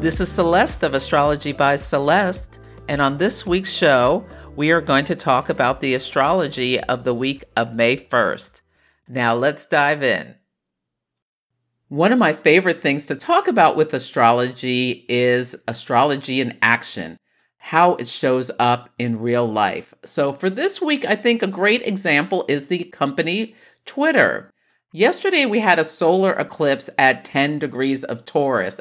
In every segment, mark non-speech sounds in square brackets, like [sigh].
This is Celeste of Astrology by Celeste, and on this week's show, we are going to talk about the astrology of the week of May 1st. Now, let's dive in. One of my favorite things to talk about with astrology is astrology in action, how it shows up in real life. So, for this week, I think a great example is the company Twitter. Yesterday, we had a solar eclipse at 10 degrees of Taurus.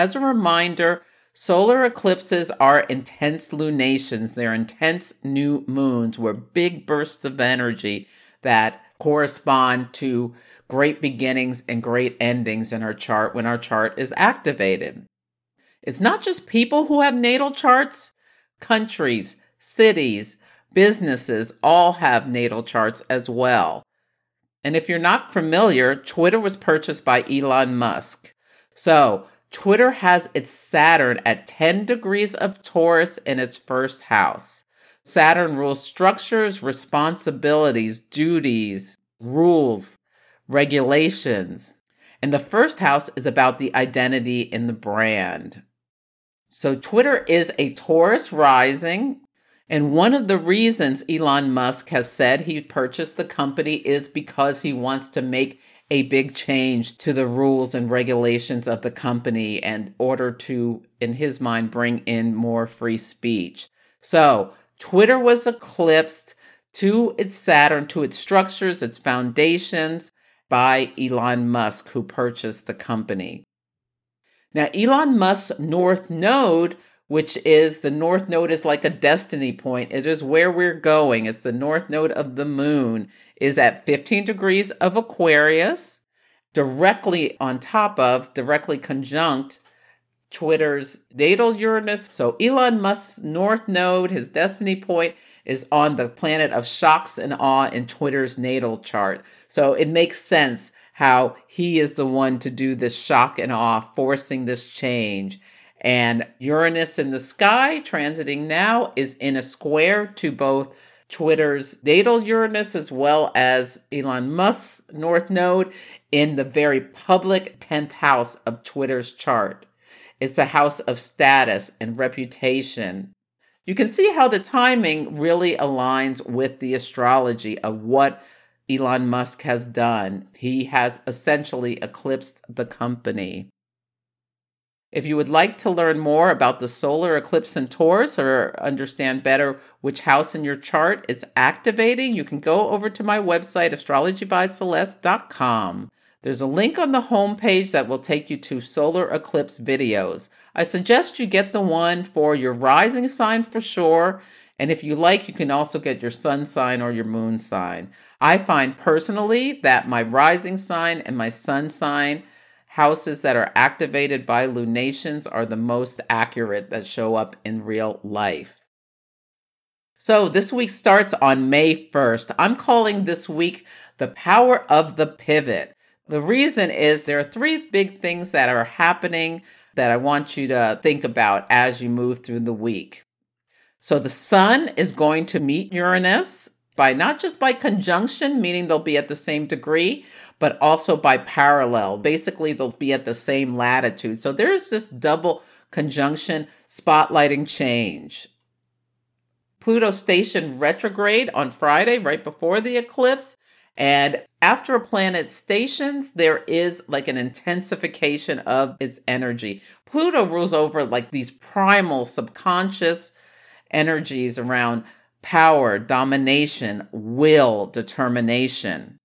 As a reminder, solar eclipses are intense lunations. They're intense new moons where big bursts of energy that correspond to great beginnings and great endings in our chart when our chart is activated. It's not just people who have natal charts, countries, cities, businesses all have natal charts as well. And if you're not familiar, Twitter was purchased by Elon Musk. So Twitter has its Saturn at 10 degrees of Taurus in its first house. Saturn rules structures, responsibilities, duties, rules, regulations. And the first house is about the identity in the brand. So Twitter is a Taurus rising. And one of the reasons Elon Musk has said he purchased the company is because he wants to make a big change to the rules and regulations of the company in order to, in his mind, bring in more free speech. So, Twitter was eclipsed to its Saturn, to its structures, its foundations by Elon Musk, who purchased the company. Now, Elon Musk's North Node which is the north node is like a destiny point. It is where we're going. It's the north node of the moon is at 15 degrees of Aquarius, directly on top of, directly conjunct Twitter's natal Uranus. So Elon Musk's north node, his destiny point, is on the planet of shocks and awe in Twitter's natal chart. So it makes sense how he is the one to do this shock and awe, forcing this change. And Uranus in the sky, transiting now, is in a square to both Twitter's natal Uranus as well as Elon Musk's North Node in the very public 10th house of Twitter's chart. It's a house of status and reputation. You can see how the timing really aligns with the astrology of what Elon Musk has done. He has essentially eclipsed the company. If you would like to learn more about the solar eclipse in Taurus or understand better which house in your chart it's activating, you can go over to my website, astrologybyceleste.com. There's a link on the homepage that will take you to solar eclipse videos. I suggest you get the one for your rising sign for sure. And if you like, you can also get your sun sign or your moon sign. I find personally that my rising sign and my sun sign houses that are activated by lunations are the most accurate that show up in real life. So this week starts on May 1st. I'm calling this week the power of the pivot. The reason is there are three big things that are happening that I want you to think about as you move through the week. So the sun is going to meet Uranus by not just by conjunction, meaning they'll be at the same degree, but also by parallel. Basically, they'll be at the same latitude. So there's this double conjunction spotlighting change. Pluto station retrograde on Friday, right before the eclipse. And after a planet stations, there is like an intensification of its energy. Pluto rules over like these primal subconscious energies around power, domination, will, determination.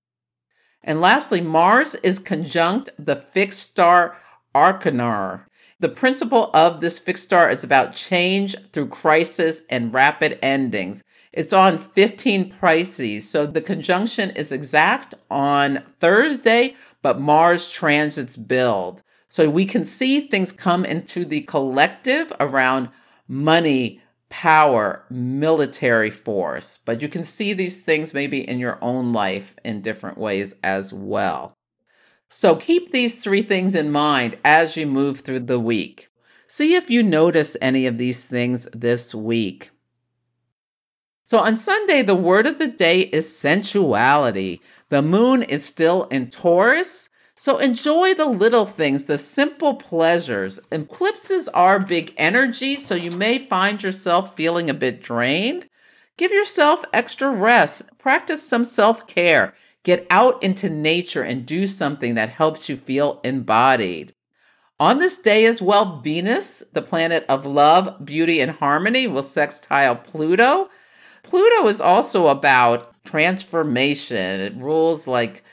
And lastly, Mars is conjunct the fixed star Achernar. The principle of this fixed star is about change through crisis and rapid endings. It's on 15 Pisces, so the conjunction is exact on Thursday, but Mars transits build. So we can see things come into the collective around money, power, military force, but you can see these things maybe in your own life in different ways as well. So keep these three things in mind as you move through the week. See if you notice any of these things this week. So on Sunday, the word of the day is sensuality. The moon is still in Taurus, so enjoy the little things, the simple pleasures. Eclipses are big energy, so you may find yourself feeling a bit drained. Give yourself extra rest, practice some self care, get out into nature and do something that helps you feel embodied. On this day as well, Venus, the planet of love, beauty, and harmony, will sextile Pluto. Pluto is also about transformation. It rules like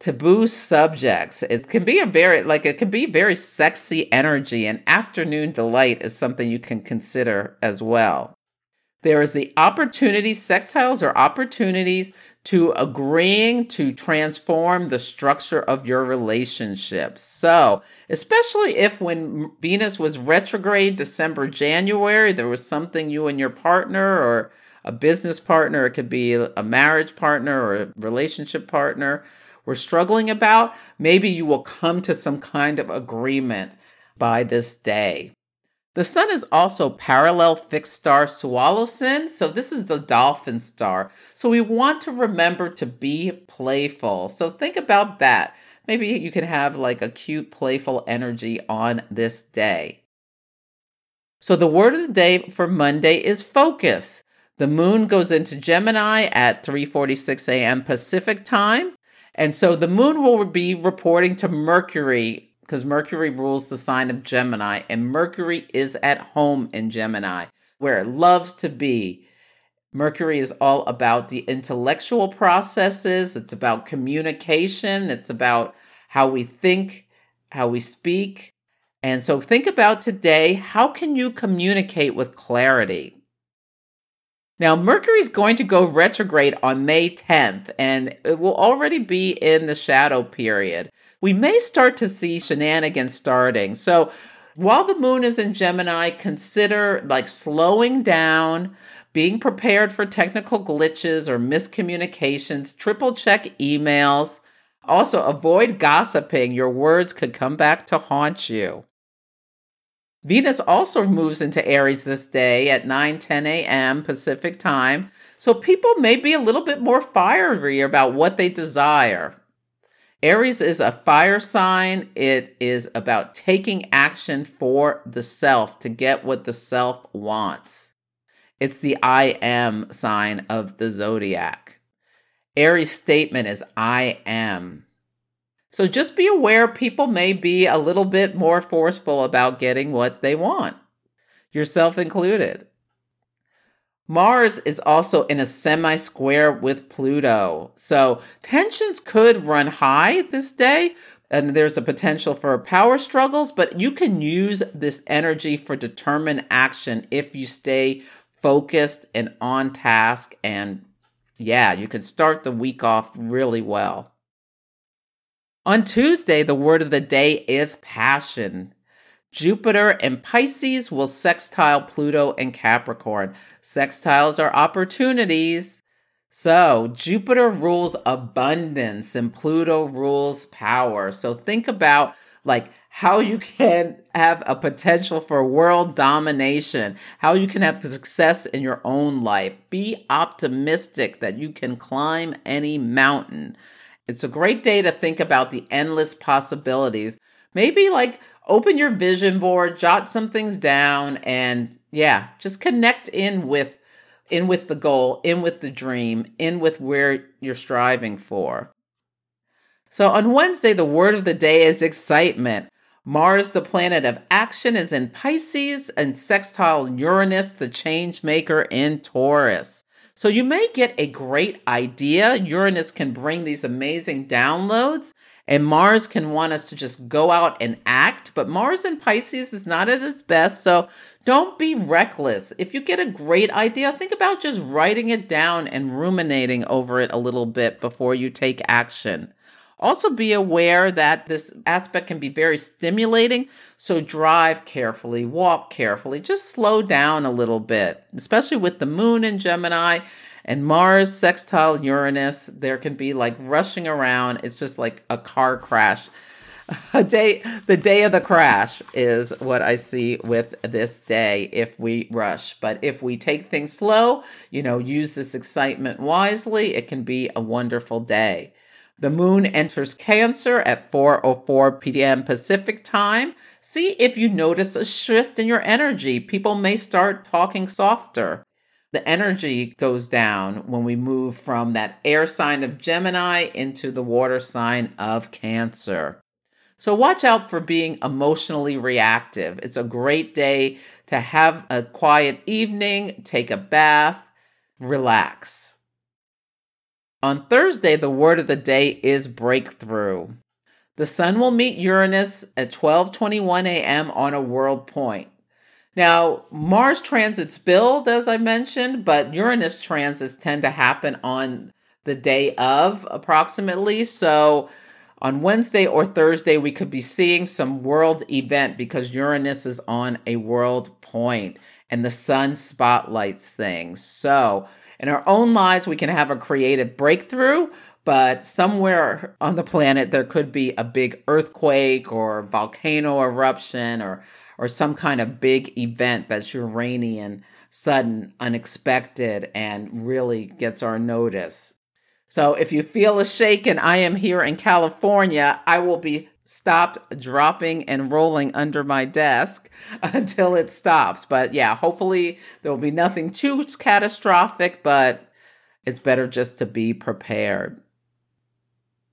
taboo subjects. It can be a very like it can be very sexy energy and afternoon delight is something you can consider as well. There is the opportunity, sextiles are opportunities to agreeing to transform the structure of your relationships. So, especially if when Venus was retrograde December, January, there was something you and your partner or a business partner, it could be a marriage partner or a relationship partner were struggling about, maybe you will come to some kind of agreement by this day. The sun is also parallel fixed star Sualocin, so this is the dolphin star. So we want to remember to be playful. So think about that. Maybe you can have like a cute, playful energy on this day. So the word of the day for Monday is focus. The moon goes into Gemini at 3:46 a.m. Pacific time. And so the moon will be reporting to Mercury because Mercury rules the sign of Gemini, and Mercury is at home in Gemini, where it loves to be. Mercury is all about the intellectual processes, it's about communication, it's about how we think, how we speak. And so think about today how can you communicate with clarity? Now, Mercury is going to go retrograde on May 10th, and it will already be in the shadow period. We may start to see shenanigans starting. So, while the moon is in Gemini, consider like slowing down, being prepared for technical glitches or miscommunications, triple check emails. Also, avoid gossiping. Your words could come back to haunt you. Venus also moves into Aries this day at 9 10 a.m. Pacific time, so people may be a little bit more fiery about what they desire. Aries is a fire sign. It is about taking action for the self to get what the self wants. It's the I am sign of the zodiac. Aries' statement is I am. So just be aware people may be a little bit more forceful about getting what they want, yourself included. Mars is also in a semi square with Pluto. So tensions could run high this day, and there's a potential for power struggles, but you can use this energy for determined action if you stay focused and on task. And yeah, you can start the week off really well. On Tuesday, the word of the day is passion. Jupiter and Pisces will sextile Pluto and Capricorn. Sextiles are opportunities. So, Jupiter rules abundance and Pluto rules power. So, think about like how you can have a potential for world domination, how you can have success in your own life. Be optimistic that you can climb any mountain. It's a great day to think about the endless possibilities. Maybe like open your vision board, jot some things down and yeah, just connect in with in with the goal, in with the dream, in with where you're striving for. So on Wednesday, the word of the day is excitement. Mars, the planet of action, is in Pisces and sextile Uranus, the change maker, in Taurus. So you may get a great idea. Uranus can bring these amazing downloads, and Mars can want us to just go out and act. But Mars in Pisces is not at its best. So don't be reckless. If you get a great idea, think about just writing it down and ruminating over it a little bit before you take action. Also, be aware that this aspect can be very stimulating. So, drive carefully, walk carefully, just slow down a little bit, especially with the moon in Gemini and Mars sextile Uranus. There can be like rushing around. It's just like a car crash. [laughs] A day, the day of the crash is what I see with this day if we rush. But if we take things slow, you know, use this excitement wisely, it can be a wonderful day. The moon enters Cancer at 4:04 p.m. Pacific time. See if you notice a shift in your energy. People may start talking softer. The energy goes down when we move from that air sign of Gemini into the water sign of Cancer. So watch out for being emotionally reactive. It's a great day to have a quiet evening, take a bath, relax. On Thursday, the word of the day is breakthrough. The sun will meet Uranus at 12:21 a.m. on a world point. Now, Mars transits build as I mentioned, but Uranus transits tend to happen on the day of approximately. So, on Wednesday or Thursday, we could be seeing some world event because Uranus is on a world point and the sun spotlights things. So, in our own lives, we can have a creative breakthrough, but somewhere on the planet, there could be a big earthquake or volcano eruption or, or some kind of big event that's Uranian, sudden, unexpected, and really gets our notice. So if you feel a shake and I am here in California, I will be stopped dropping and rolling under my desk [laughs] until it stops. But yeah, hopefully there will be nothing too catastrophic, but it's better just to be prepared.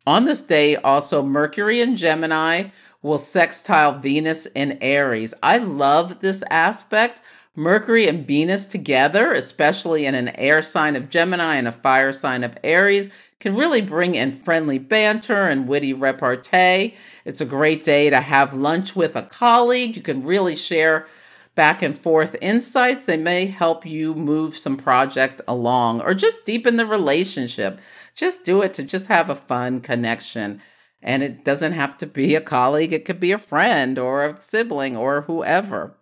On this day, also, Mercury and Gemini will sextile Venus in Aries. I love this aspect. Mercury and Venus together, especially in an air sign of Gemini and a fire sign of Aries, can really bring in friendly banter and witty repartee. It's a great day to have lunch with a colleague. You can really share back and forth insights. They may help you move some project along or just deepen the relationship. Just do it to just have a fun connection. And it doesn't have to be a colleague, it could be a friend or a sibling or whoever.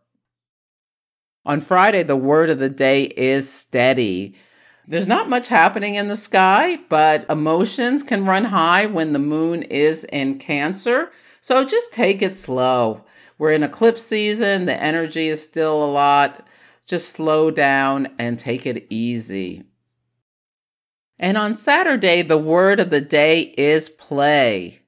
On Friday, the word of the day is steady. There's not much happening in the sky, but emotions can run high when the moon is in Cancer. So just take it slow. We're in eclipse season, the energy is still a lot. Just slow down and take it easy. And on Saturday, the word of the day is play.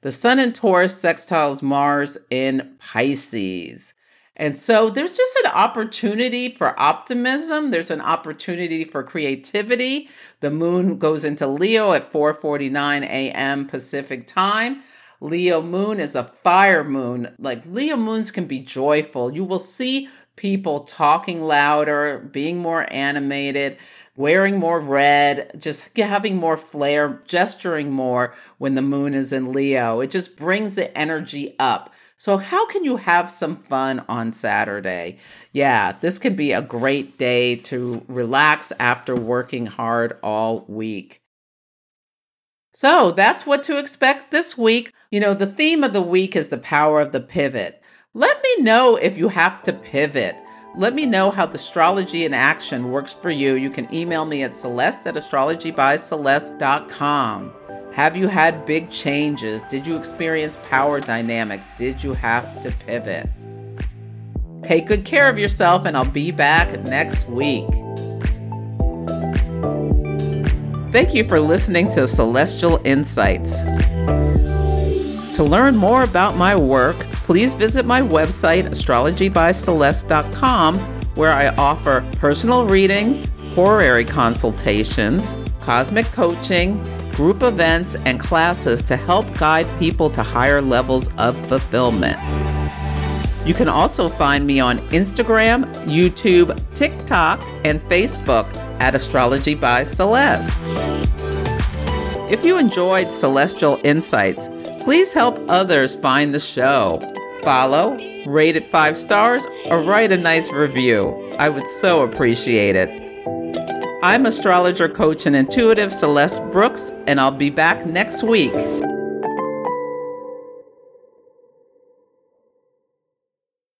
The Sun in Taurus sextiles Mars in Pisces. And so there's just an opportunity for optimism. There's an opportunity for creativity. The moon goes into Leo at 4:49 a.m. Pacific time. Leo moon is a fire moon. Like Leo moons can be joyful. You will see people talking louder, being more animated, wearing more red, just having more flair, gesturing more when the moon is in Leo. It just brings the energy up. So, how can you have some fun on Saturday? Yeah, this could be a great day to relax after working hard all week. So, that's what to expect this week. You know, the theme of the week is the power of the pivot. Let me know if you have to pivot. Let me know how the astrology in action works for you. You can email me at celeste at astrologybyceleste.com. Have you had big changes? Did you experience power dynamics? Did you have to pivot? Take good care of yourself, and I'll be back next week. Thank you for listening to Celestial Insights. To learn more about my work, please visit my website, astrologybyceleste.com, where I offer personal readings, horary consultations, cosmic coaching, group events, and classes to help guide people to higher levels of fulfillment. You can also find me on Instagram, YouTube, TikTok, and Facebook at Astrology by Celeste. If you enjoyed Celestial Insights, please help others find the show. Follow, rate it five stars, or write a nice review. I would so appreciate it. I'm astrologer, coach, and intuitive Celeste Brooks, and I'll be back next week.